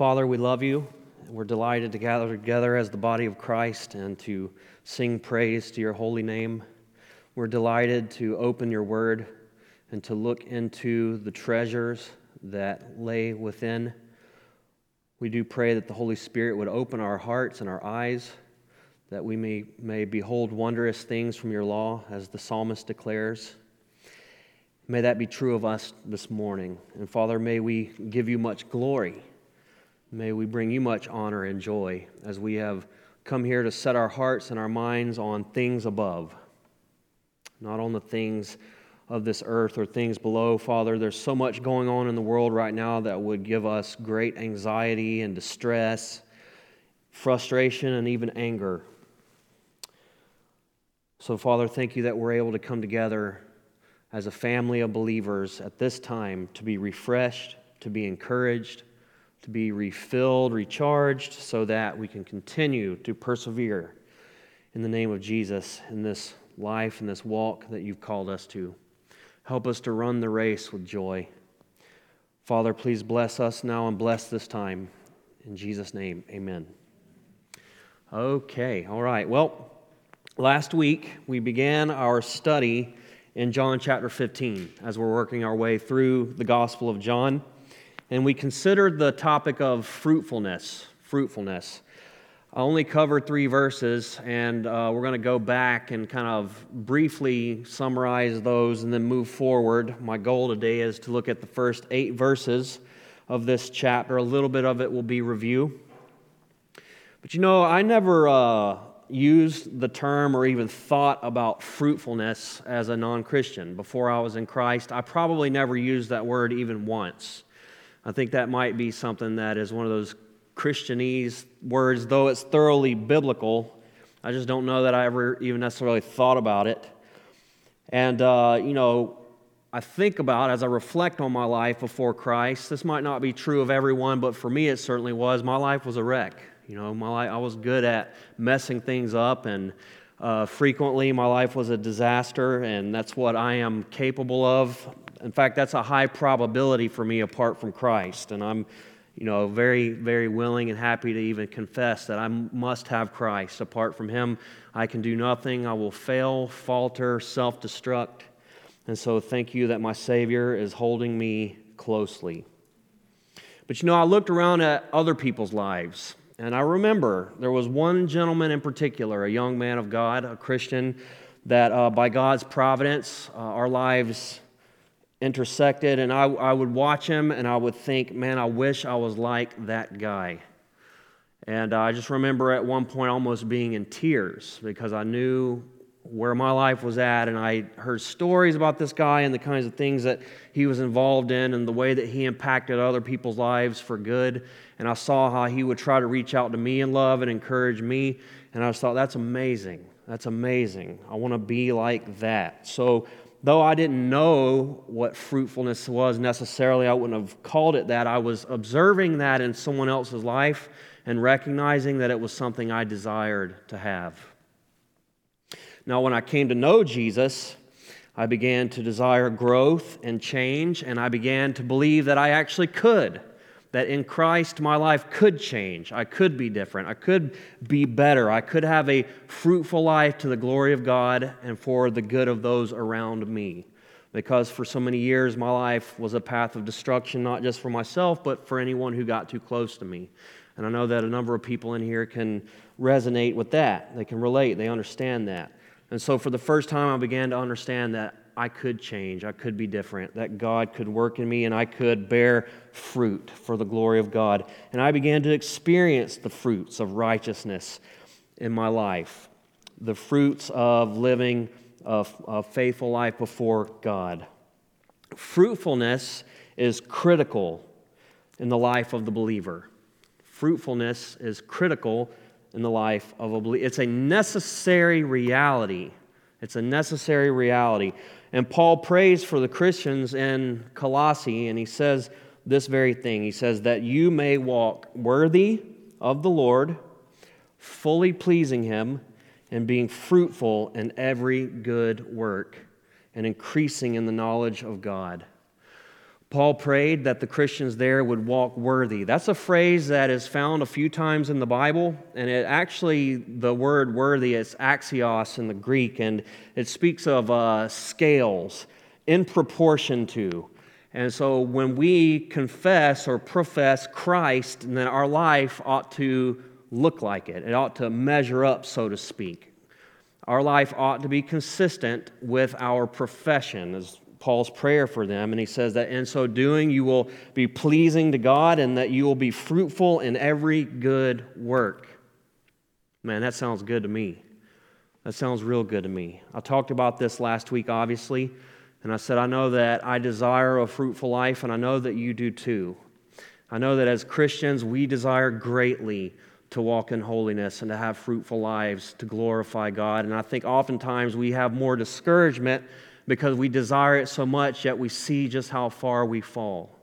Father, we love you. We're delighted to gather together as the body of Christ and to sing praise to your holy name. We're delighted to open your word and to look into the treasures that lay within. We do pray that the Holy Spirit would open our hearts and our eyes, that we may, may behold wondrous things from your law, as the psalmist declares. May that be true of us this morning. And Father, may we give you much glory. May we bring you much honor and joy as we have come here to set our hearts and our minds on things above, not on the things of this earth or things below. Father, there's so much going on in the world right now that would give us great anxiety and distress, frustration, and even anger. So, Father, thank you that we're able to come together as a family of believers at this time to be refreshed, to be encouraged, to be refilled, recharged, so that we can continue to persevere in the name of Jesus in this life and this walk that you've called us to. Help us to run the race with joy. Father, please bless us now and bless this time. In Jesus' name, amen. Okay, all right. Well, last week we began our study in John chapter 15 as we're working our way through the Gospel of John. And we considered the topic of fruitfulness. Fruitfulness. I only covered three verses, and uh, we're going to go back and kind of briefly summarize those and then move forward. My goal today is to look at the first eight verses of this chapter. A little bit of it will be review. But you know, I never uh, used the term or even thought about fruitfulness as a non Christian. Before I was in Christ, I probably never used that word even once. I think that might be something that is one of those Christianese words, though it's thoroughly biblical. I just don't know that I ever even necessarily thought about it. And, uh, you know, I think about as I reflect on my life before Christ, this might not be true of everyone, but for me it certainly was. My life was a wreck. You know, my life, I was good at messing things up, and uh, frequently my life was a disaster, and that's what I am capable of. In fact, that's a high probability for me apart from Christ, and I'm, you know, very, very willing and happy to even confess that I must have Christ. Apart from Him, I can do nothing. I will fail, falter, self-destruct, and so thank you that my Savior is holding me closely. But you know, I looked around at other people's lives and I remember there was one gentleman in particular, a young man of God, a Christian, that uh, by God's providence, uh, our lives intersected. And I, I would watch him and I would think, man, I wish I was like that guy. And I just remember at one point almost being in tears because I knew where my life was at, and I heard stories about this guy and the kinds of things that he was involved in and the way that he impacted other people's lives for good. And I saw how he would try to reach out to me in love and encourage me. And I just thought, that's amazing. That's amazing. I want to be like that. So, though I didn't know what fruitfulness was necessarily, I wouldn't have called it that. I was observing that in someone else's life and recognizing that it was something I desired to have. Now, when I came to know Jesus, I began to desire growth and change, and I began to believe that I actually could. That in Christ, my life could change. I could be different. I could be better. I could have a fruitful life to the glory of God and for the good of those around me. Because for so many years, my life was a path of destruction, not just for myself, but for anyone who got too close to me. And I know that a number of people in here can resonate with that. They can relate, they understand that. And so, for the first time, I began to understand that I could change, I could be different, that God could work in me, and I could bear fruit for the glory of God. And I began to experience the fruits of righteousness in my life, the fruits of living a, a faithful life before God. Fruitfulness is critical in the life of the believer. Fruitfulness is critical in the life of a believer. It's a necessary reality. It's a necessary reality. And Paul prays for the Christians in Colossae, and he says this very thing. He says, That you may walk worthy of the Lord, fully pleasing him, and being fruitful in every good work, and increasing in the knowledge of God. Paul prayed that the Christians there would walk worthy. That's a phrase that is found a few times in the Bible, and it actually, the word worthy is axios in the Greek, and it speaks of uh, scales in proportion to. And so when we confess or profess Christ, then our life ought to look like it. It ought to measure up, so to speak. Our life ought to be consistent with our profession, as Paul's prayer for them. And he says that in so doing, you will be pleasing to God and that you will be fruitful in every good work. Man, that sounds good to me. That sounds real good to me. I talked about this last week, obviously, and I said, I know that I desire a fruitful life, and I know that you do too. I know that as Christians, we desire greatly to walk in holiness and to have fruitful lives to glorify God. And I think oftentimes we have more discouragement because we desire it so much, yet we see just how far we fall.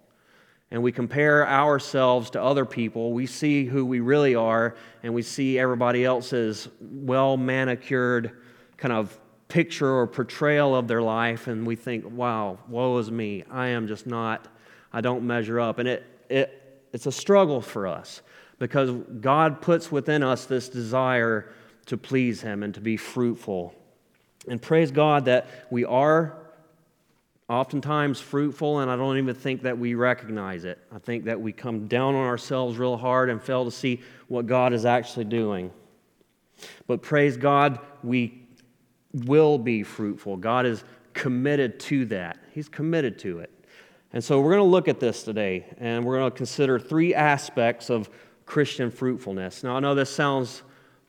And we compare ourselves to other people. We see who we really are, and we see everybody else's well manicured kind of picture or portrayal of their life, and we think, wow, woe is me. I am just not, I don't measure up. And it, it, it's a struggle for us because God puts within us this desire to please Him and to be fruitful. And praise God that we are oftentimes fruitful, and I don't even think that we recognize it. I think that we come down on ourselves real hard and fail to see what God is actually doing. But praise God, we will be fruitful. God is committed to that, He's committed to it. And so we're going to look at this today, and we're going to consider three aspects of Christian fruitfulness. Now, I know this sounds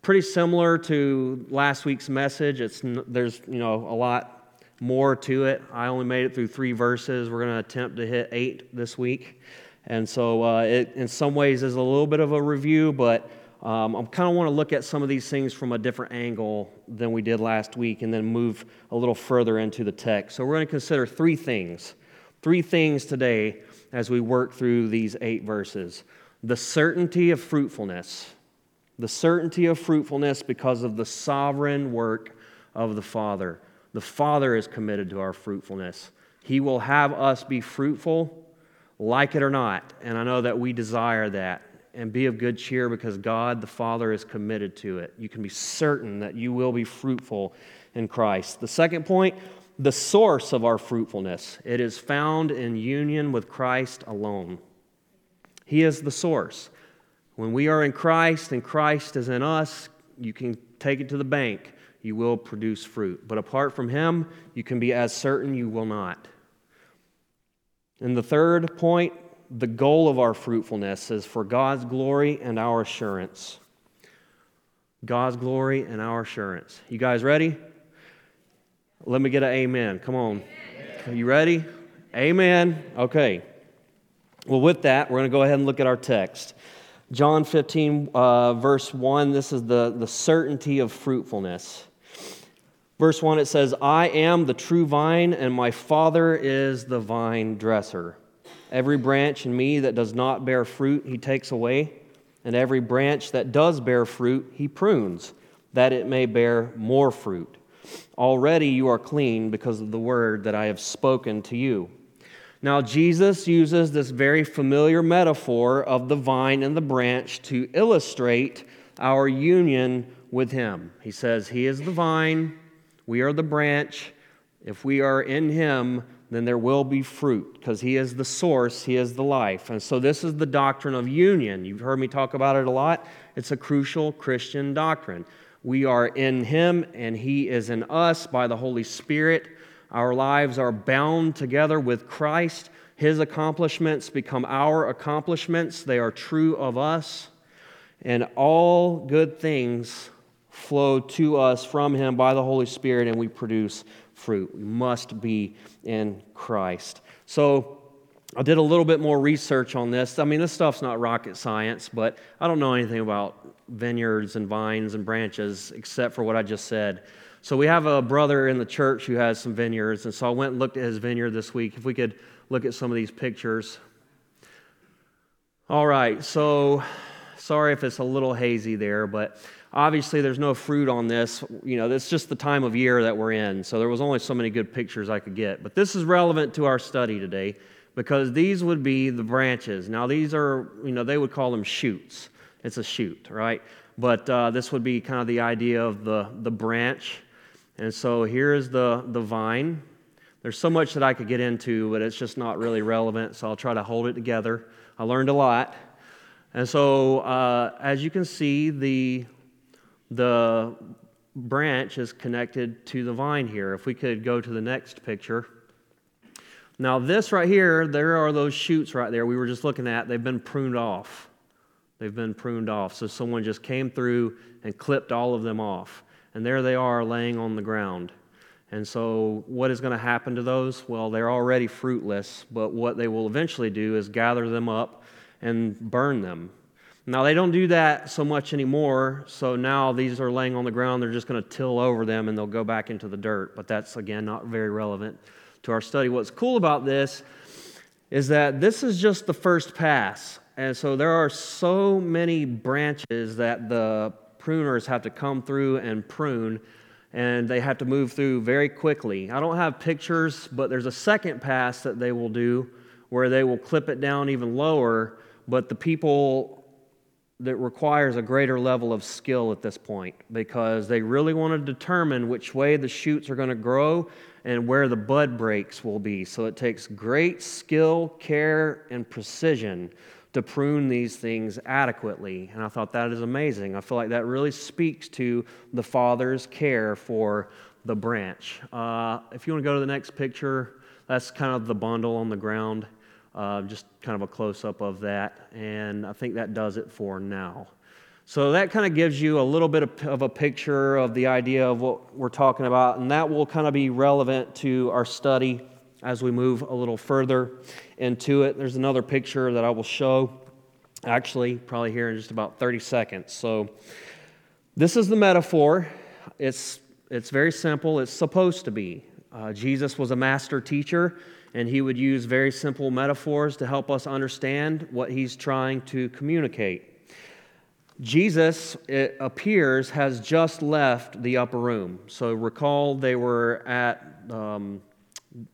pretty similar to last week's message. It's, there's you know, a lot more to it. I only made it through three verses. We're going to attempt to hit eight this week. And so uh, it, in some ways, is a little bit of a review, but um, I kind of want to look at some of these things from a different angle than we did last week and then move a little further into the text. So we're going to consider three things. Three things today as we work through these eight verses the certainty of fruitfulness the certainty of fruitfulness because of the sovereign work of the Father. The Father is committed to our fruitfulness. He will have us be fruitful, like it or not. And I know that we desire that. And be of good cheer because God the Father is committed to it. You can be certain that you will be fruitful in Christ. The second point, the source of our fruitfulness. It is found in union with Christ alone. He is the source. When we are in Christ and Christ is in us, you can take it to the bank. You will produce fruit. But apart from Him, you can be as certain you will not. And the third point the goal of our fruitfulness is for God's glory and our assurance. God's glory and our assurance. You guys ready? Let me get an amen. Come on. Are you ready? Amen. Okay. Well, with that, we're going to go ahead and look at our text. John 15, uh, verse 1, this is the, the certainty of fruitfulness. Verse 1, it says, I am the true vine, and my Father is the vine dresser. Every branch in me that does not bear fruit, he takes away, and every branch that does bear fruit, he prunes, that it may bear more fruit. Already you are clean because of the word that I have spoken to you. Now, Jesus uses this very familiar metaphor of the vine and the branch to illustrate our union with Him. He says, He is the vine, we are the branch. If we are in Him, then there will be fruit because He is the source, He is the life. And so, this is the doctrine of union. You've heard me talk about it a lot. It's a crucial Christian doctrine. We are in Him, and He is in us by the Holy Spirit. Our lives are bound together with Christ. His accomplishments become our accomplishments, they are true of us. And all good things flow to us from Him by the Holy Spirit, and we produce fruit. We must be in Christ. So, I did a little bit more research on this. I mean, this stuff's not rocket science, but I don't know anything about vineyards and vines and branches except for what I just said. So we have a brother in the church who has some vineyards, and so I went and looked at his vineyard this week. If we could look at some of these pictures. All right, so sorry if it's a little hazy there, but obviously there's no fruit on this. You know, it's just the time of year that we're in, so there was only so many good pictures I could get. But this is relevant to our study today because these would be the branches. Now, these are, you know, they would call them shoots. It's a shoot, right? But uh, this would be kind of the idea of the, the branch. And so here is the, the vine. There's so much that I could get into, but it's just not really relevant, so I'll try to hold it together. I learned a lot. And so, uh, as you can see, the, the branch is connected to the vine here. If we could go to the next picture. Now, this right here, there are those shoots right there we were just looking at. They've been pruned off. They've been pruned off. So, someone just came through and clipped all of them off. And there they are laying on the ground. And so, what is going to happen to those? Well, they're already fruitless, but what they will eventually do is gather them up and burn them. Now, they don't do that so much anymore, so now these are laying on the ground. They're just going to till over them and they'll go back into the dirt. But that's, again, not very relevant to our study. What's cool about this is that this is just the first pass. And so there are so many branches that the pruners have to come through and prune, and they have to move through very quickly. I don't have pictures, but there's a second pass that they will do where they will clip it down even lower, but the people that requires a greater level of skill at this point because they really want to determine which way the shoots are going to grow and where the bud breaks will be. So it takes great skill, care, and precision to prune these things adequately. And I thought that is amazing. I feel like that really speaks to the Father's care for the branch. Uh, if you want to go to the next picture, that's kind of the bundle on the ground. Uh, just kind of a close up of that. And I think that does it for now. So that kind of gives you a little bit of, of, a picture of the idea of what we're talking about, and that will kind of be relevant to our study as we move a little further into it. There's another picture that I will show, actually, probably here in just about 30 seconds. So this is the metaphor. It's, it's very simple, it's supposed to be. Uh, Jesus was a master teacher and he would use very simple metaphors to help us understand what he's trying to communicate. Jesus, it appears, has just left the upper room. So recall they were at, um,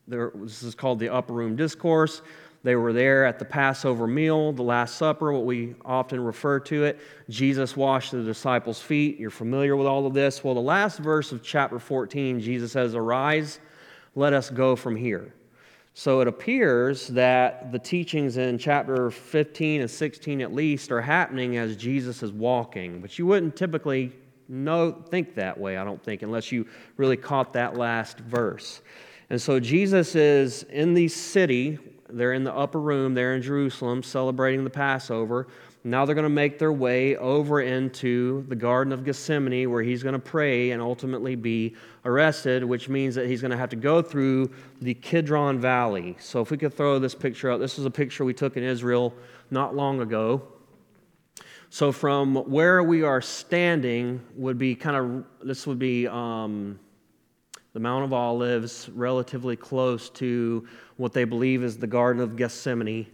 there, this is called the upper room discourse. They were there at the Passover meal, the Last Supper, what we often refer to it. Jesus washed the disciples' feet. You're familiar with all of this. Well, the last verse of chapter 14, Jesus says, Arise, let us go from here. So it appears that the teachings in chapter 15 and 16 at least are happening as Jesus is walking. But you wouldn't typically know, think that way, I don't think, unless you really caught that last verse. And so Jesus is in the city, they're in the upper room there in Jerusalem celebrating the Passover. Now they're going to make their way over into the Garden of Gethsemane where he's going to pray and ultimately be arrested, which means that he's going to have to go through the Kidron Valley. So if we could throw this picture up, this is a picture we took in Israel not long ago. So from where we are standing would be kind of, this would be um, the Mount of Olives, relatively close to what they believe is the Garden of Gethsemane.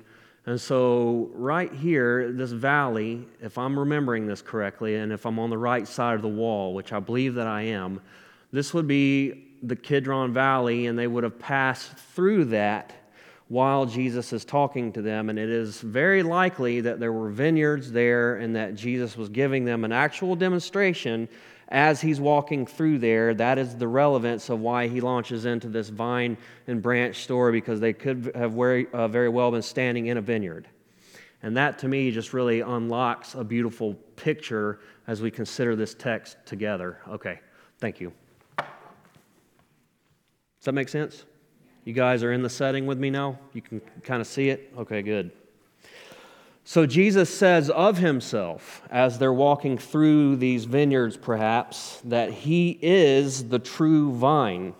And so, right here, this valley, if I'm remembering this correctly, and if I'm on the right side of the wall, which I believe that I am, this would be the Kidron Valley, and they would have passed through that while Jesus is talking to them. And it is very likely that there were vineyards there and that Jesus was giving them an actual demonstration as he's walking through there, that is the relevance of why he launches into this vine and branch story because they could have very, uh, very well been standing in a vineyard. And that to me just really unlocks a beautiful picture as we consider this text together. Okay, thank you. Does that make sense? You guys are in the setting with me now? You can kind of see it? Okay, good. So Jesus says of himself, as they're walking through these vineyards, perhaps, that he is the true vine.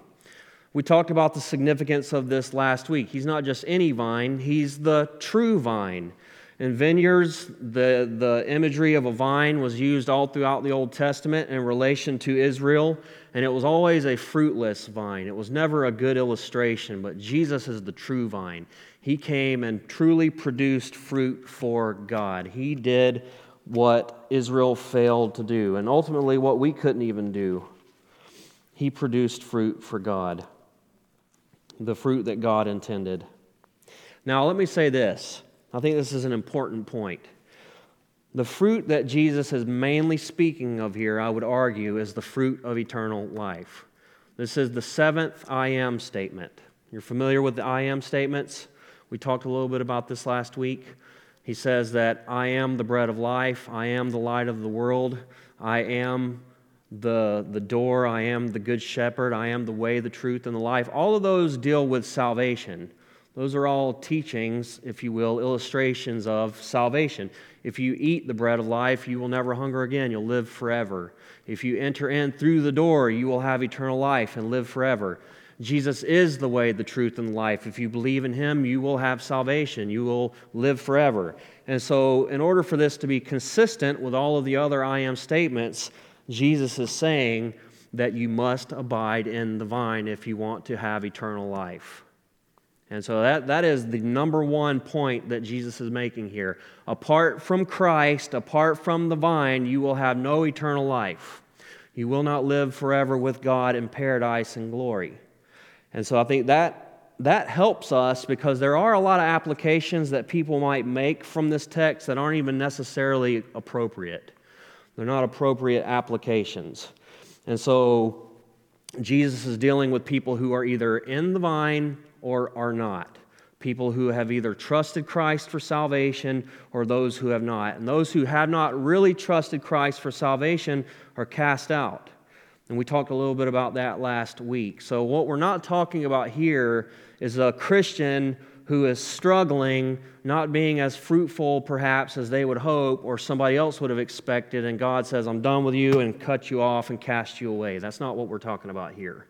We talked about the significance of this last week. He's not just any vine, he's the true vine. In vineyards, the, the imagery of a vine was used all throughout the Old Testament in relation to Israel, and it was always a fruitless vine. It was never a good illustration, but Jesus is the true vine. He came and truly produced fruit for God. He did what Israel failed to do, and ultimately what we couldn't even do. He produced fruit for God, the fruit that God intended. Now, let me say this. I think this is an important point. The fruit that Jesus is mainly speaking of here, I would argue, is the fruit of eternal life. This is the seventh I am statement. You're familiar with the I am statements? We talked a little bit about this last week. He says that I am the bread of life, I am the light of the world, I am the, the door, I am the good shepherd, I am the way, the truth, and the life. All of those deal with salvation. Those are all teachings, if you will, illustrations of salvation. If you eat the bread of life, you will never hunger again. You'll live forever. If you enter in through the door, you will have eternal life and live forever. Jesus is the way, the truth, and life. If you believe in him, you will have salvation. You will live forever. And so, in order for this to be consistent with all of the other I am statements, Jesus is saying that you must abide in the vine if you want to have eternal life. And so that, that is the number one point that Jesus is making here. Apart from Christ, apart from the vine, you will have no eternal life. You will not live forever with God in paradise and glory. And so I think that, that helps us because there are a lot of applications that people might make from this text that aren't even necessarily appropriate. They're not appropriate applications. And so Jesus is dealing with people who are either in the vine or are not. People who have either trusted Christ for salvation or those who have not. And those who have not really trusted Christ for salvation are cast out. And we talked a little bit about that last week. So, what we're not talking about here is a Christian who is struggling, not being as fruitful perhaps as they would hope or somebody else would have expected, and God says, I'm done with you and cut you off and cast you away. That's not what we're talking about here.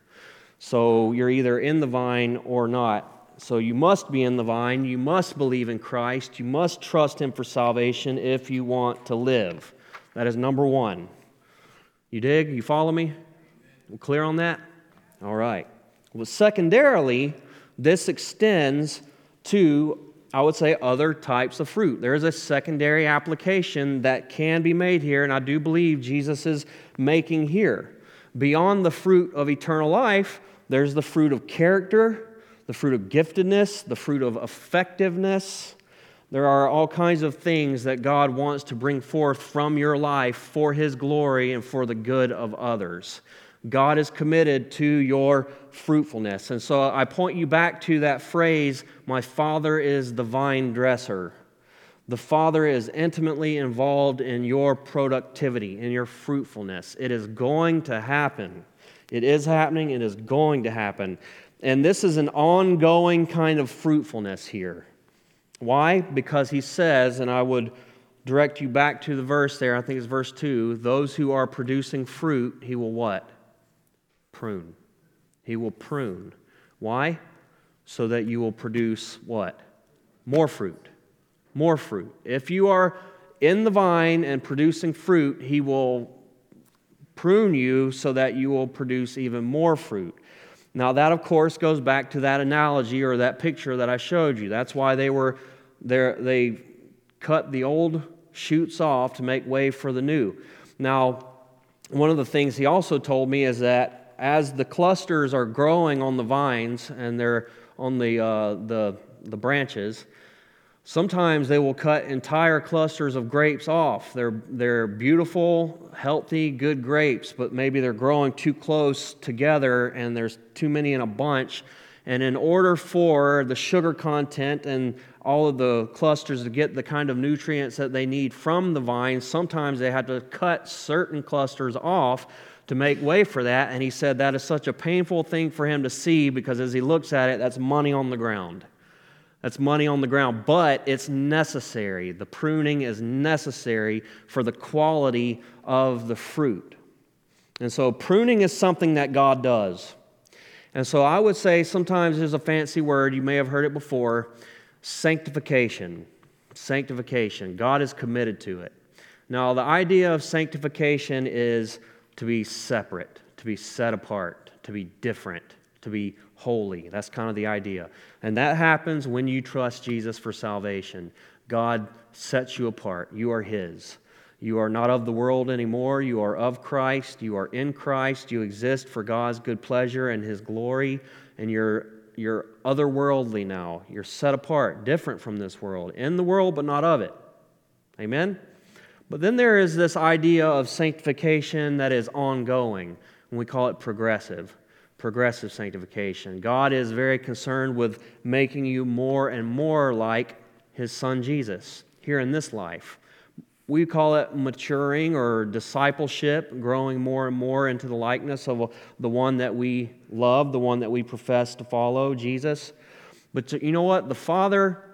So you're either in the vine or not. So you must be in the vine. You must believe in Christ. You must trust Him for salvation if you want to live. That is number one. You dig? You follow me? We're clear on that? All right. Well, secondarily, this extends to, I would say, other types of fruit. There is a secondary application that can be made here, and I do believe Jesus is making here. Beyond the fruit of eternal life, there's the fruit of character, the fruit of giftedness, the fruit of effectiveness. There are all kinds of things that God wants to bring forth from your life for His glory and for the good of others. God is committed to your fruitfulness. And so I point you back to that phrase, My Father is the vine dresser. The Father is intimately involved in your productivity, in your fruitfulness. It is going to happen. It is happening, it is going to happen. And this is an ongoing kind of fruitfulness here. Why? Because he says, and I would direct you back to the verse there, I think it's verse 2 those who are producing fruit, he will what? Prune. He will prune. Why? So that you will produce what? More fruit. More fruit. If you are in the vine and producing fruit, he will prune you so that you will produce even more fruit. Now, that of course goes back to that analogy or that picture that I showed you. That's why they were there, they cut the old shoots off to make way for the new. Now, one of the things he also told me is that as the clusters are growing on the vines and they're on the, uh, the, the branches, Sometimes they will cut entire clusters of grapes off. They're, they're beautiful, healthy, good grapes, but maybe they're growing too close together and there's too many in a bunch. And in order for the sugar content and all of the clusters to get the kind of nutrients that they need from the vine, sometimes they had to cut certain clusters off to make way for that. And he said that is such a painful thing for him to see because as he looks at it, that's money on the ground. That's money on the ground, but it's necessary. The pruning is necessary for the quality of the fruit. And so, pruning is something that God does. And so, I would say sometimes there's a fancy word, you may have heard it before sanctification. Sanctification. God is committed to it. Now, the idea of sanctification is to be separate, to be set apart, to be different, to be holy. That's kind of the idea. And that happens when you trust Jesus for salvation. God sets you apart. You are His. You are not of the world anymore. You are of Christ. You are in Christ. You exist for God's good pleasure and His glory. And you're, you're otherworldly now. You're set apart, different from this world. In the world, but not of it. Amen? But then there is this idea of sanctification that is ongoing, and we call it progressive. Progressive sanctification. God is very concerned with making you more and more like his son Jesus here in this life. We call it maturing or discipleship, growing more and more into the likeness of the one that we love, the one that we profess to follow, Jesus. But you know what? The Father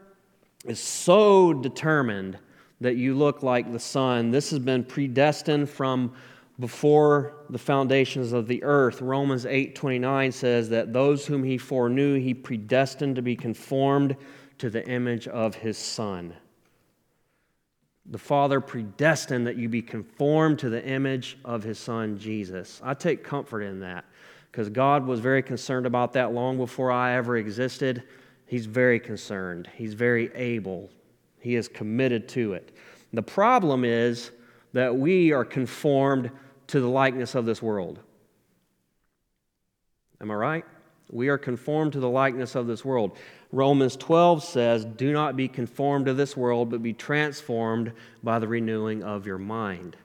is so determined that you look like the Son. This has been predestined from before the foundations of the earth. Romans 8:29 says that those whom he foreknew he predestined to be conformed to the image of his son. The Father predestined that you be conformed to the image of his son Jesus. I take comfort in that because God was very concerned about that long before I ever existed. He's very concerned. He's very able. He is committed to it. The problem is that we are conformed to the likeness of this world. Am I right? We are conformed to the likeness of this world. Romans 12 says, Do not be conformed to this world, but be transformed by the renewing of your mind.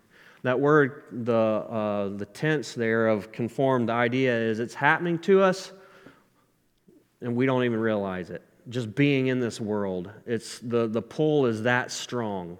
That word, the, uh, the tense there of conformed, the idea is it's happening to us and we don't even realize it. Just being in this world, it's, the, the pull is that strong.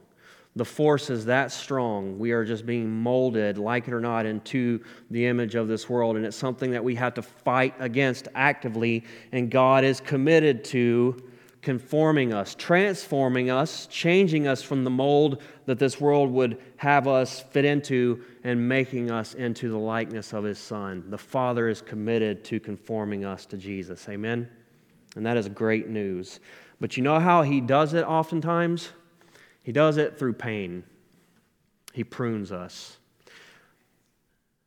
The force is that strong. We are just being molded, like it or not, into the image of this world. And it's something that we have to fight against actively. And God is committed to conforming us, transforming us, changing us from the mold that this world would have us fit into, and making us into the likeness of His Son. The Father is committed to conforming us to Jesus. Amen? And that is great news. But you know how He does it oftentimes? He does it through pain. He prunes us.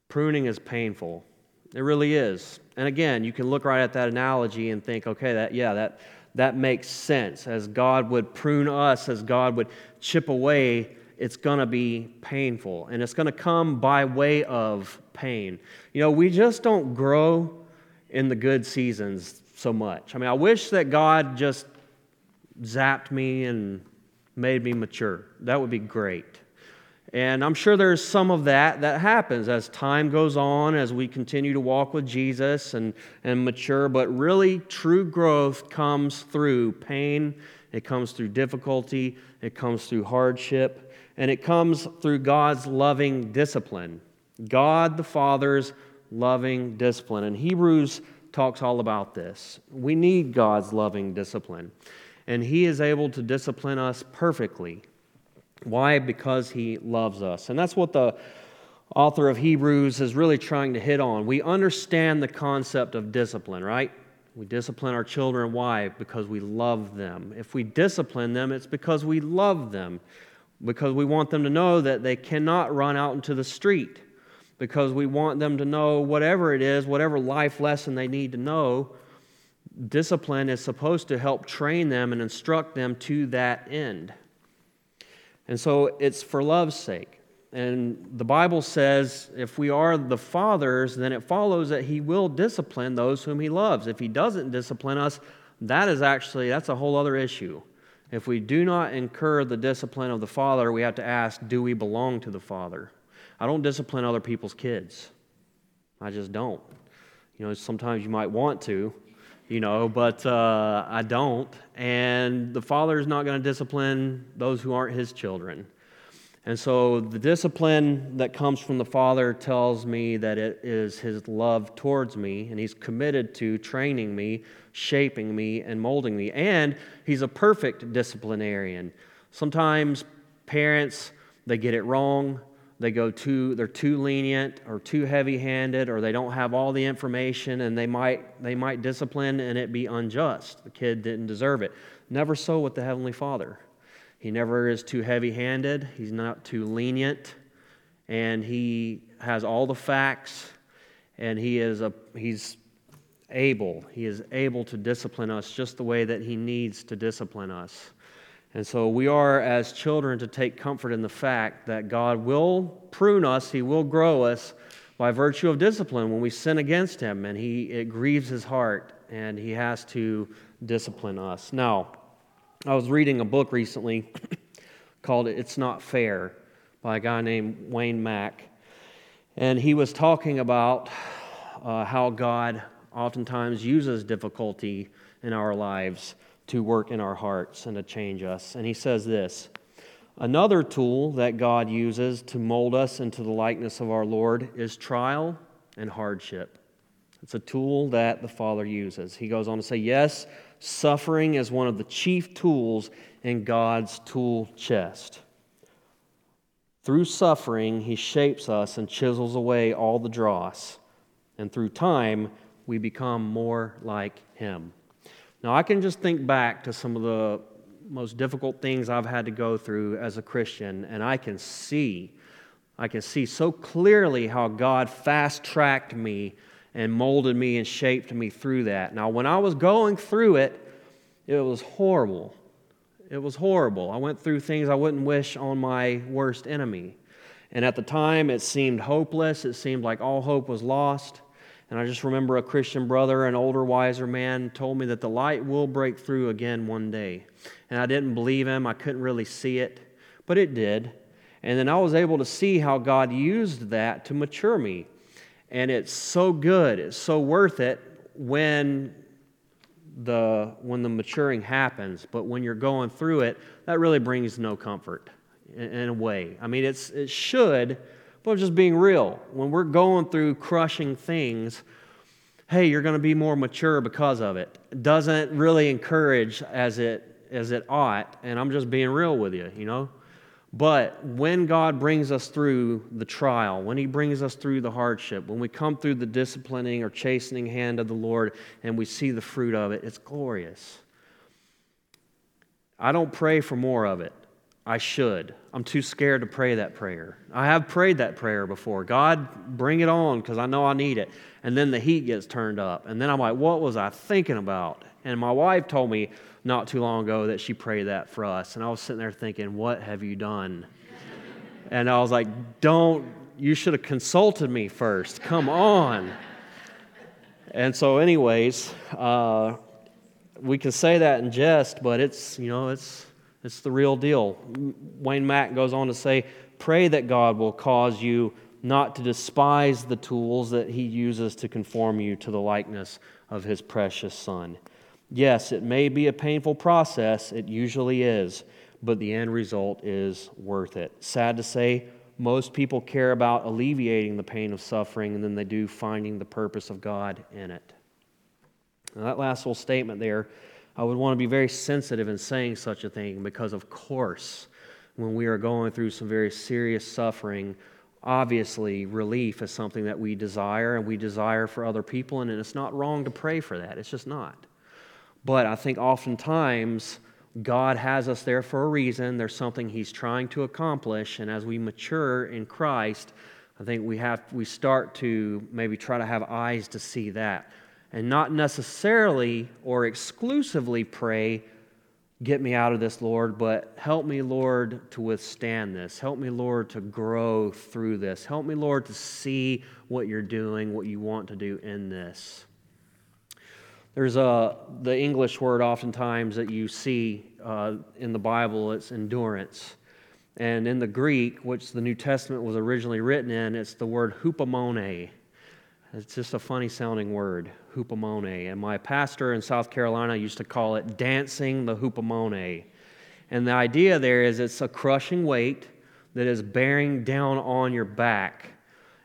Pruning is painful. It really is. And again, you can look right at that analogy and think, okay, that yeah, that that makes sense. As God would prune us, as God would chip away, it's going to be painful and it's going to come by way of pain. You know, we just don't grow in the good seasons so much. I mean, I wish that God just zapped me and made me mature. That would be great. And I'm sure there's some of that that happens as time goes on, as we continue to walk with Jesus and, and mature. But really, true growth comes through pain, it comes through difficulty, it comes through hardship, and it comes through God's loving discipline. God the Father's loving discipline. And Hebrews talks all about this. We need God's loving discipline and He is able to discipline us perfectly. Why? Because He loves us. And that's what the author of Hebrews is really trying to hit on. We understand the concept of discipline, right? We discipline our children. Why? Because we love them. If we discipline them, it's because we love them, because we want them to know that they cannot run out into the street, because we want them to know whatever it is, whatever life lesson they need to know, discipline is supposed to help train them and instruct them to that end. And so it's for love's sake. And the Bible says if we are the fathers, then it follows that he will discipline those whom he loves. If he doesn't discipline us, that is actually that's a whole other issue. If we do not incur the discipline of the father, we have to ask, do we belong to the father? I don't discipline other people's kids. I just don't. You know, sometimes you might want to, you know, but uh, I don't. And the father is not going to discipline those who aren't his children. And so the discipline that comes from the Father tells me that it is His love towards me, and He's committed to training me, shaping me, and molding me. And He's a perfect disciplinarian. Sometimes parents, they get it wrong they go too they're too lenient or too heavy-handed or they don't have all the information and they might they might discipline and it be unjust. The kid didn't deserve it. Never so with the heavenly father. He never is too heavy-handed he's not too lenient and he has all the facts and he is a he's able he is able to discipline us just the way that he needs to discipline us and so we are, as children, to take comfort in the fact that God will prune us, He will grow us, by virtue of discipline when we sin against him and he it grieves his heart and he has to discipline us. Now, I was reading a book recently called It's Not Fair by a guy named Wayne Mack. And he was talking about uh, how God oftentimes uses difficulty in our lives to work in our hearts and to change us. And he says this Another tool that God uses to mold us into the likeness of our Lord is trial and hardship. It's a tool that the Father uses. He goes on to say, Yes, suffering is one of the chief tools in God's tool chest. Through suffering, He shapes us and chisels away all the dross. And through time, we become more like Him. Now, I can just think back to some of the most difficult things I've had to go through as a Christian, and I can see, I can see so clearly how God fast tracked me and molded me and shaped me through that. Now, when I was going through it, it was horrible. It was horrible. I went through things I wouldn't wish on my worst enemy. And at the time, it seemed hopeless. It seemed like all hope was lost. And I just remember a Christian brother, an older, wiser man, told me that the light will break through again one day. And I didn't believe him. I couldn't really see it, but it did. And then I was able to see how God used that to mature me. And it's so good, it's so worth it when the, when the maturing happens. But when you're going through it, that really brings no comfort in, in a way. I mean, it's, it should but just being real. When we're going through crushing things, hey, you're going to be more mature because of it. it doesn't really encourage as it as it ought, and I'm just being real with you, you know. But when God brings us through the trial, when He brings us through the hardship, when we come through the disciplining or chastening hand of the Lord and we see the fruit of it, it's glorious. I don't pray for more of it. I should. I'm too scared to pray that prayer. I have prayed that prayer before. God, bring it on because I know I need it. And then the heat gets turned up. And then I'm like, what was I thinking about? And my wife told me not too long ago that she prayed that for us. And I was sitting there thinking, what have you done? and I was like, don't, you should have consulted me first. Come on. and so, anyways, uh, we can say that in jest, but it's, you know, it's it's the real deal. Wayne Mack goes on to say, Pray that God will cause you not to despise the tools that He uses to conform you to the likeness of His precious Son. Yes, it may be a painful process, it usually is, but the end result is worth it. Sad to say, most people care about alleviating the pain of suffering than they do finding the purpose of God in it. Now, that last little statement there I would want to be very sensitive in saying such a thing because, of course, when we are going through some very serious suffering, obviously relief is something that we desire and we desire for other people, and it's not wrong to pray for that. It's just not. But I think oftentimes God has us there for a reason. There's something He's trying to accomplish, and as we mature in Christ, I think we have we start to maybe try to have eyes to see that and not necessarily or exclusively pray, Get me out of this, Lord, but help me, Lord, to withstand this. Help me, Lord, to grow through this. Help me, Lord, to see what you're doing, what you want to do in this. There's a, the English word oftentimes that you see uh, in the Bible, it's endurance. And in the Greek, which the New Testament was originally written in, it's the word hupomone. It's just a funny sounding word, hupomone. And my pastor in South Carolina used to call it dancing the hupomone. And the idea there is it's a crushing weight that is bearing down on your back,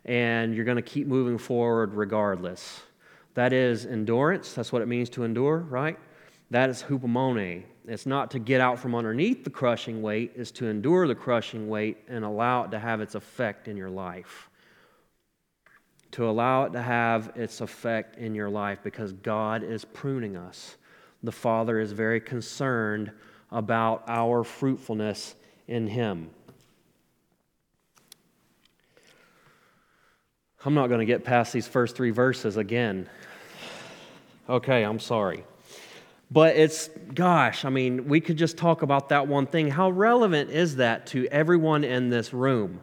and you're going to keep moving forward regardless. That is endurance. That's what it means to endure, right? That is hupomone. It's not to get out from underneath the crushing weight, it's to endure the crushing weight and allow it to have its effect in your life to allow it to have its effect in your life because God is pruning us. The Father is very concerned about our fruitfulness in Him. I'm not going to get past these first three verses again. Okay, I'm sorry. But it's, gosh, I mean, we could just talk about that one thing. How relevant is that to everyone in this room?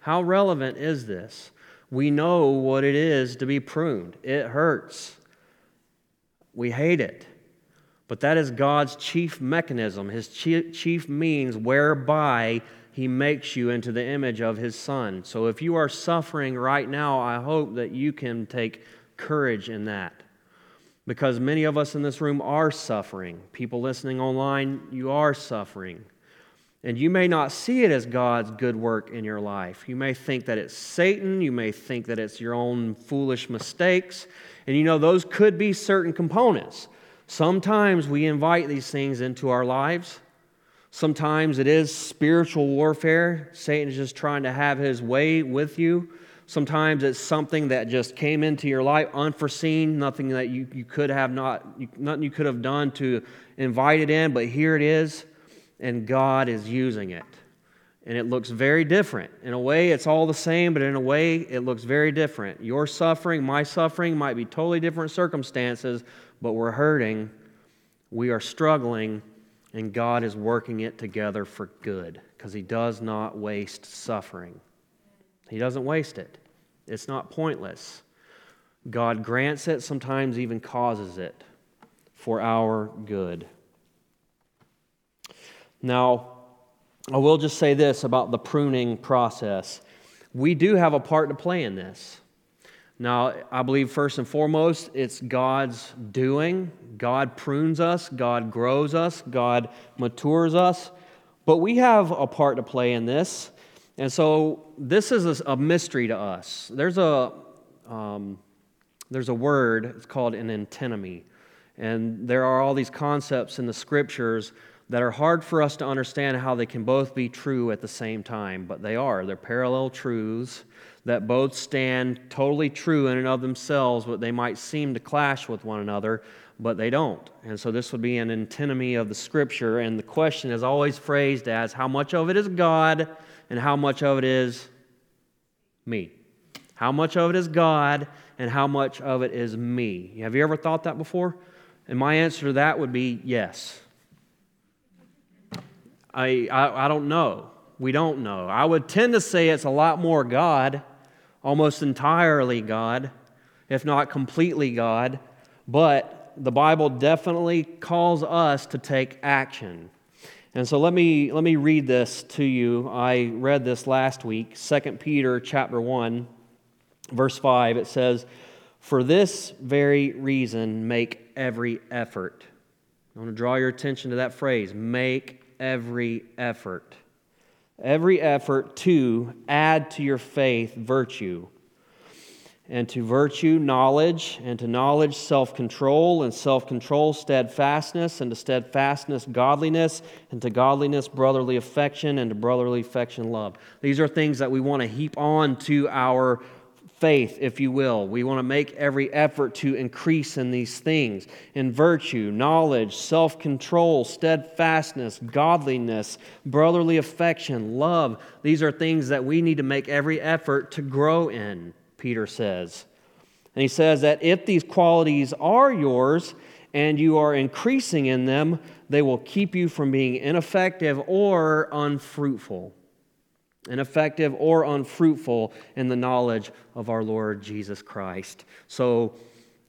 How relevant is this? We know what it is to be pruned. It hurts. We hate it. But that is God's chief mechanism, his chief means whereby he makes you into the image of his son. So if you are suffering right now, I hope that you can take courage in that. Because many of us in this room are suffering. People listening online, you are suffering. And you may not see it as God's good work in your life. You may think that it's Satan. You may think that it's your own foolish mistakes. And you know, those could be certain components. Sometimes we invite these things into our lives. Sometimes it is spiritual warfare. Satan is just trying to have his way with you. Sometimes it's something that just came into your life unforeseen, nothing that you, you could have not, nothing you could have done to invite it in, but here it is and God is using it. And it looks very different. In a way, it's all the same, but in a way, it looks very different. Your suffering, my suffering might be totally different circumstances, but we're hurting, we are struggling, and God is working it together for good because He does not waste suffering. He doesn't waste it, it's not pointless. God grants it, sometimes even causes it for our good. Now, I will just say this about the pruning process. We do have a part to play in this. Now, I believe first and foremost, it's God's doing. God prunes us, God grows us, God matures us. But we have a part to play in this. And so this is a, mystery to us. There's a, um, there's a word, it's called an antinomy. And there are all these concepts in the scriptures that are hard for us to understand how they can both be true at the same time, but they are. They're parallel truths that both stand totally true in and of themselves, but they might seem to clash with one another, but they don't. And so this would be an antinomy of the scripture, and the question is always phrased as how much of it is God and how much of it is me? How much of it is God and how much of it is me? Have you ever thought that before? And my answer to that would be yes. I, I, I don't know. We don't know. I would tend to say it's a lot more God, almost entirely God, if not completely God, but the Bible definitely calls us to take action. And so let me, let me read this to you. I read this last week, 2 Peter chapter 1, verse 5. It says, For this very reason, make every effort. I want to draw your attention to that phrase make every effort. Every effort to add to your faith virtue. And to virtue, knowledge, and to knowledge, self control, and self control, steadfastness, and to steadfastness, godliness, and to godliness, brotherly affection, and to brotherly affection, love. These are things that we want to heap on to our faith, if you will. We want to make every effort to increase in these things in virtue, knowledge, self control, steadfastness, godliness, brotherly affection, love. These are things that we need to make every effort to grow in, Peter says. And he says that if these qualities are yours and you are increasing in them, they will keep you from being ineffective or unfruitful ineffective or unfruitful in the knowledge of our Lord Jesus Christ. So,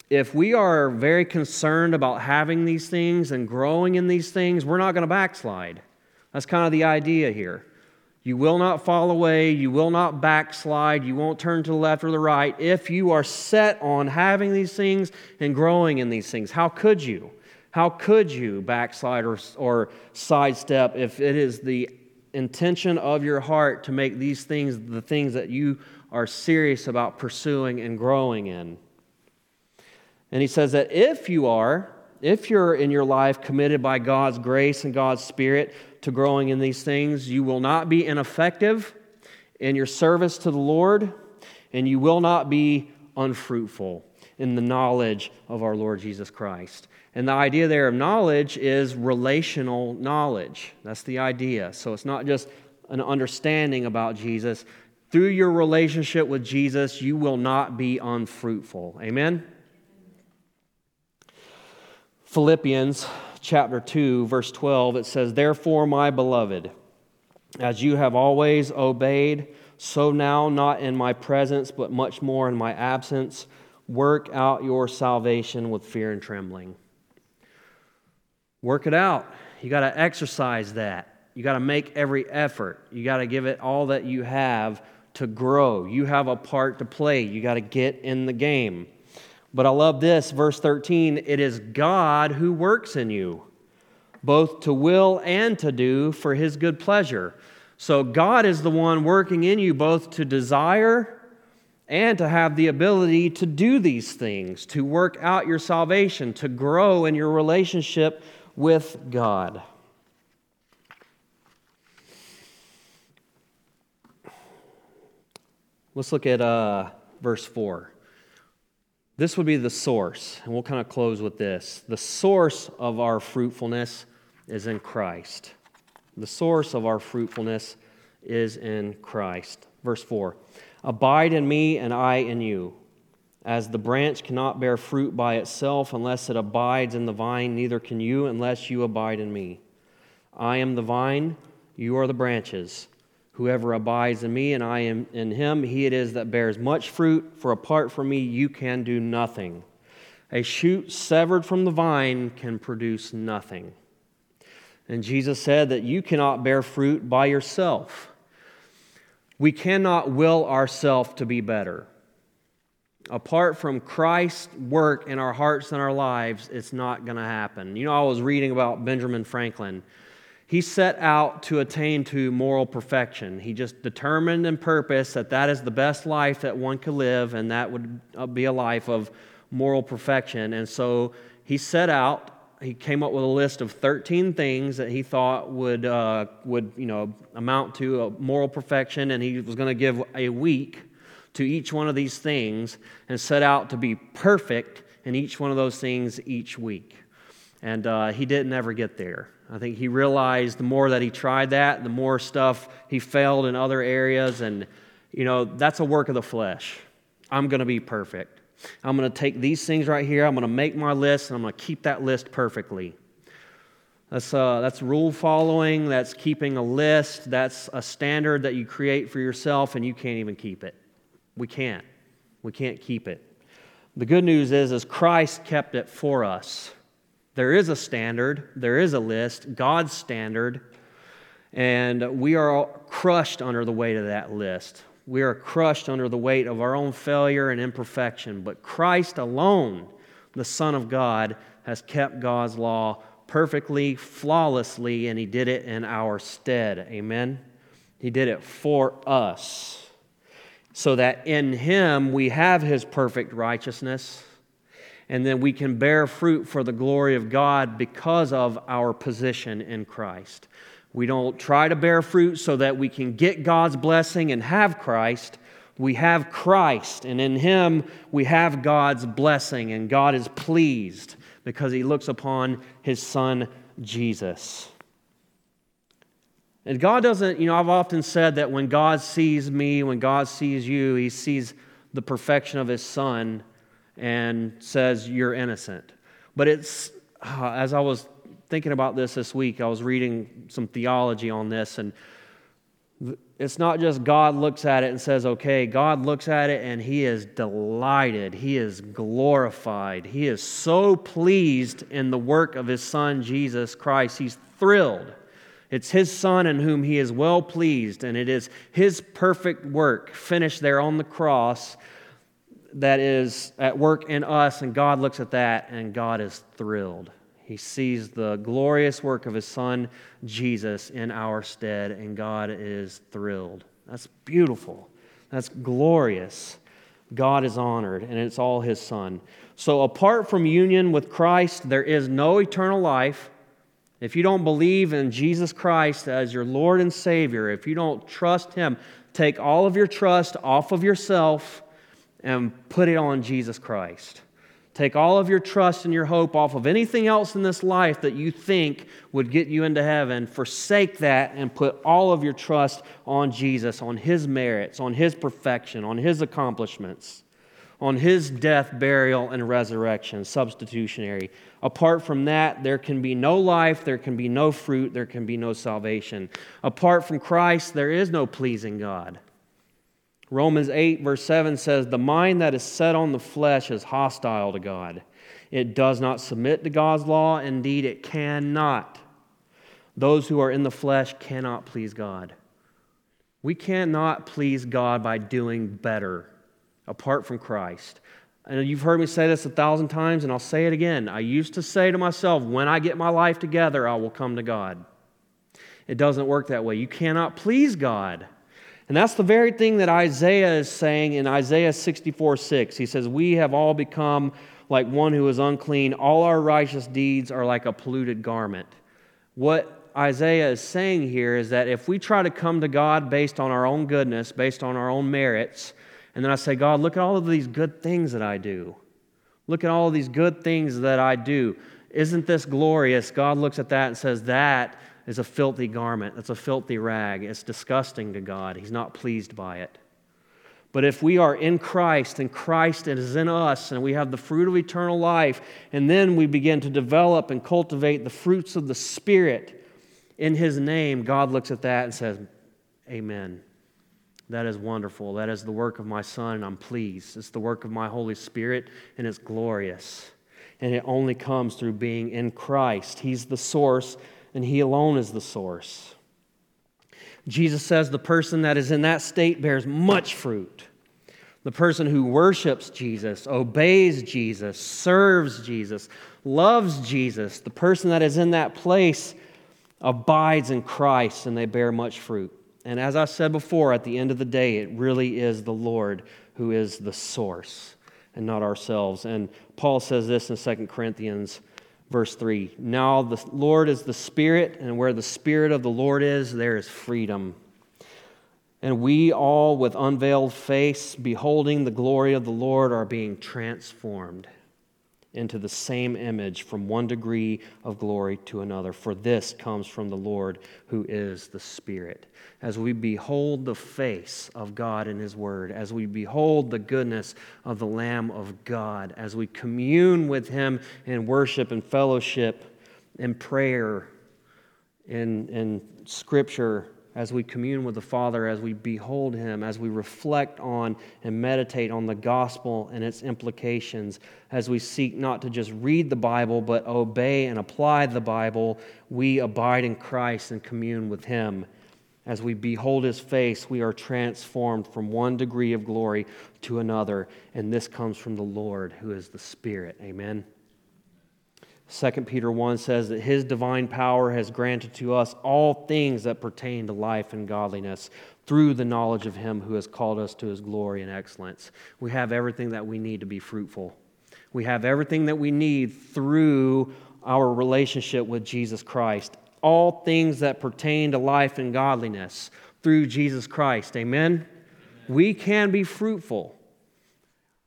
if we are very concerned about having these things and growing in these things, we're not going to backslide. That's kind of the idea here. You will not fall away. You will not backslide. You won't turn to the left or the right if you are set on having these things and growing in these things. How could you? How could you backslide or, or sidestep if it is the intention of your heart to make these things the things that you are serious about pursuing and growing in. And he says that if you are, if you're in your life committed by God's grace and God's Spirit to growing in these things, you will not be ineffective in your service to the Lord, and you will not be unfruitful in the knowledge of our Lord Jesus Christ. And the idea there of knowledge is relational knowledge. That's the idea. So it's not just an understanding about Jesus. Through your relationship with Jesus, you will not be unfruitful. Amen? Philippians chapter 2, verse 12, it says, Therefore, my beloved, as you have always obeyed, So now, not in my presence, but much more in my absence, work out your salvation with fear and trembling. Work it out. You got to exercise that. You got to make every effort. You got to give it all that you have to grow. You have a part to play. You got to get in the game. But I love this, verse 13 it is God who works in you, both to will and to do for his good pleasure. So God is the one working in you both to desire and to have the ability to do these things, to work out your salvation, to grow in your relationship with God. Let's look at uh, verse 4. This would be the source, and we'll kind of close with this. The source of our fruitfulness is in Christ. The source of our fruitfulness is in Christ. Verse 4 Abide in me, and I in you. As the branch cannot bear fruit by itself unless it abides in the vine, neither can you unless you abide in me. I am the vine, you are the branches. Whoever abides in me and I am in him, he it is that bears much fruit, for apart from me you can do nothing. A shoot severed from the vine can produce nothing. And Jesus said that you cannot bear fruit by yourself. We cannot will ourselves to be better. Apart from Christ's work in our hearts and our lives, it's not going to happen. You know, I was reading about Benjamin Franklin. He set out to attain to moral perfection. He just determined and purposed that that is the best life that one could live, and that would uh, be a life of moral perfection. And so he set out he came up with a list of 13 things that he thought would, uh, would you know, amount to a moral perfection, and he was going to give a week to each one of these things and set out to be perfect in each one of those things each week. And uh, he didn't ever get there. I think he realized the more that he tried that, the more stuff he failed in other areas. And, you know, that's a work of the flesh. I'm going to be perfect. I'm going to take these things right here, I'm going to make my list, and I'm going to keep that list perfectly. That's, uh, that's rule following, that's keeping a list, that's a standard that you create for yourself, and you can't even keep it. We can't. We can't keep it. The good news is, is Christ kept it for us. There is a standard, there is a list, God's standard, and we are crushed under the weight of that list. We are crushed under the weight of our own failure and imperfection, but Christ alone, the Son of God, has kept God's law perfectly, flawlessly, and He did it in our stead. Amen? He did it for us, so that in Him we have His perfect righteousness, and then we can bear fruit for the glory of God because of our position in Christ. We don't try to bear fruit so that we can get God's blessing and have Christ. We have Christ, and in Him we have God's blessing, and God is pleased because He looks upon His Son Jesus. And God doesn't, you know, I've often said that when God sees me, when God sees you, He sees the perfection of His Son and says, You're innocent. But it's, uh, as I was thinking about this this week. I was reading some theology on this, and it's not just God looks at it and says, okay, God looks at it and he is delighted. He is glorified. He is so pleased in the work of his son, Jesus Christ. He's thrilled. It's his son in whom he is well pleased, and it is his perfect work finished there on the cross that is at work in us, and God looks at that and God is thrilled. He sees the glorious work of his son, Jesus, in our stead, and God is thrilled. That's beautiful. That's glorious. God is honored, and it's all his son. So, apart from union with Christ, there is no eternal life. If you don't believe in Jesus Christ as your Lord and Savior, if you don't trust him, take all of your trust off of yourself and put it on Jesus Christ. Take all of your trust and your hope off of anything else in this life that you think would get you into heaven. Forsake that and put all of your trust on Jesus, on His merits, on His perfection, on His accomplishments, on His death, burial, and resurrection, substitutionary. Apart from that, there can be no life, there can be no fruit, there can be no salvation. Apart from Christ, there is no pleasing God. Romans 8, verse 7 says, The mind that is set on the flesh is hostile to God. It does not submit to God's law. Indeed, it cannot. Those who are in the flesh cannot please God. We cannot please God by doing better apart from Christ. And you've heard me say this a thousand times, and I'll say it again. I used to say to myself, when I get my life together, I will come to God. It doesn't work that way. You cannot please God. And that's the very thing that Isaiah is saying in Isaiah 64 6. He says, We have all become like one who is unclean. All our righteous deeds are like a polluted garment. What Isaiah is saying here is that if we try to come to God based on our own goodness, based on our own merits, and then I say, God, look at all of these good things that I do. Look at all of these good things that I do. Isn't this glorious? God looks at that and says, That is a filthy garment. It's a filthy rag. It's disgusting to God. He's not pleased by it. But if we are in Christ and Christ is in us and we have the fruit of eternal life, and then we begin to develop and cultivate the fruits of the Spirit in His name, God looks at that and says, Amen. That is wonderful. That is the work of my Son, and I'm pleased. It's the work of my Holy Spirit, and it's glorious. And it only comes through being in Christ. He's the source and He alone is the source. Jesus says the person that is in that state bears much fruit. The person who worships Jesus, obeys Jesus, serves Jesus, loves Jesus, the person that is in that place abides in Christ and they bear much fruit. And as I said before, at the end of the day, it really is the Lord who is the source and not ourselves. And Paul says this in 2 Corinthians Verse 3 Now the Lord is the Spirit, and where the Spirit of the Lord is, there is freedom. And we all, with unveiled face, beholding the glory of the Lord, are being transformed into the same image from one degree of glory to another. For this comes from the Lord who is the Spirit. As we behold the face of God in His Word, as we behold the goodness of the Lamb of God, as we commune with Him in worship and fellowship, in prayer, in, in Scripture, as we commune with the Father, as we behold Him, as we reflect on and meditate on the gospel and its implications, as we seek not to just read the Bible, but obey and apply the Bible, we abide in Christ and commune with Him. As we behold His face, we are transformed from one degree of glory to another, and this comes from the Lord, who is the Spirit. Amen. 2 Peter 1 says that his divine power has granted to us all things that pertain to life and godliness through the knowledge of him who has called us to his glory and excellence. We have everything that we need to be fruitful. We have everything that we need through our relationship with Jesus Christ. All things that pertain to life and godliness through Jesus Christ. Amen? We can be fruitful.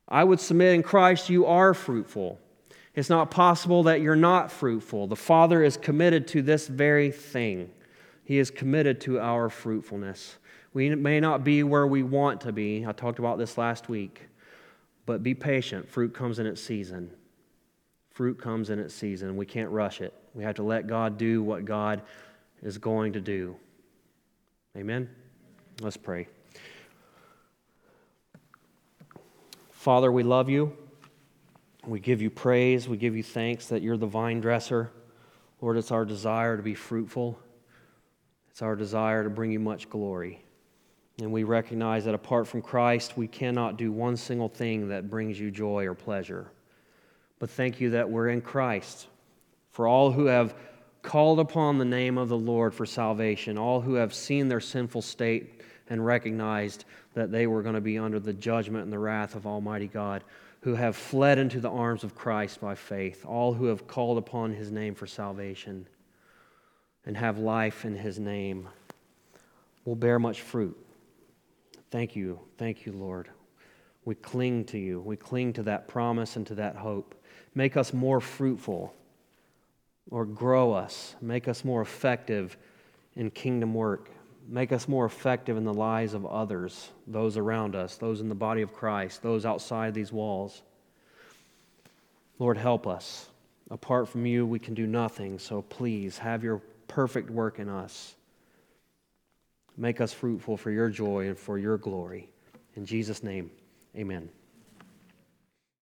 I would submit in Christ, you are fruitful. It's not possible that you're not fruitful. The Father is committed to this very thing. He is committed to our fruitfulness. We may not be where we want to be. I talked about this last week. But be patient. Fruit comes in its season. Fruit comes in its season. We can't rush it. We have to let God do what God is going to do. Amen? Let's pray. Father, we love you. We give you praise. We give you thanks that you're the vine dresser. Lord, it's our desire to be fruitful. It's our desire to bring you much glory. And we recognize that apart from Christ, we cannot do one single thing that brings you joy or pleasure. But thank you that we're in Christ. For all who have called upon the name of the Lord for salvation, all who have seen their sinful state and recognized that they were going to be under the judgment and the wrath of Almighty God who have fled into the arms of Christ by faith, all who have called upon his name for salvation and have life in his name, will bear much fruit. Thank you. Thank you, Lord. We cling to you. We cling to that promise and to that hope. Make us more fruitful or grow us. Make us more effective in kingdom work. Make us more effective in the lives of others, those around us, those in the body of Christ, those outside these walls. Lord, help us. Apart from you, we can do nothing, so please have your perfect work in us. Make us fruitful for your joy and for your glory. In Jesus' name, amen.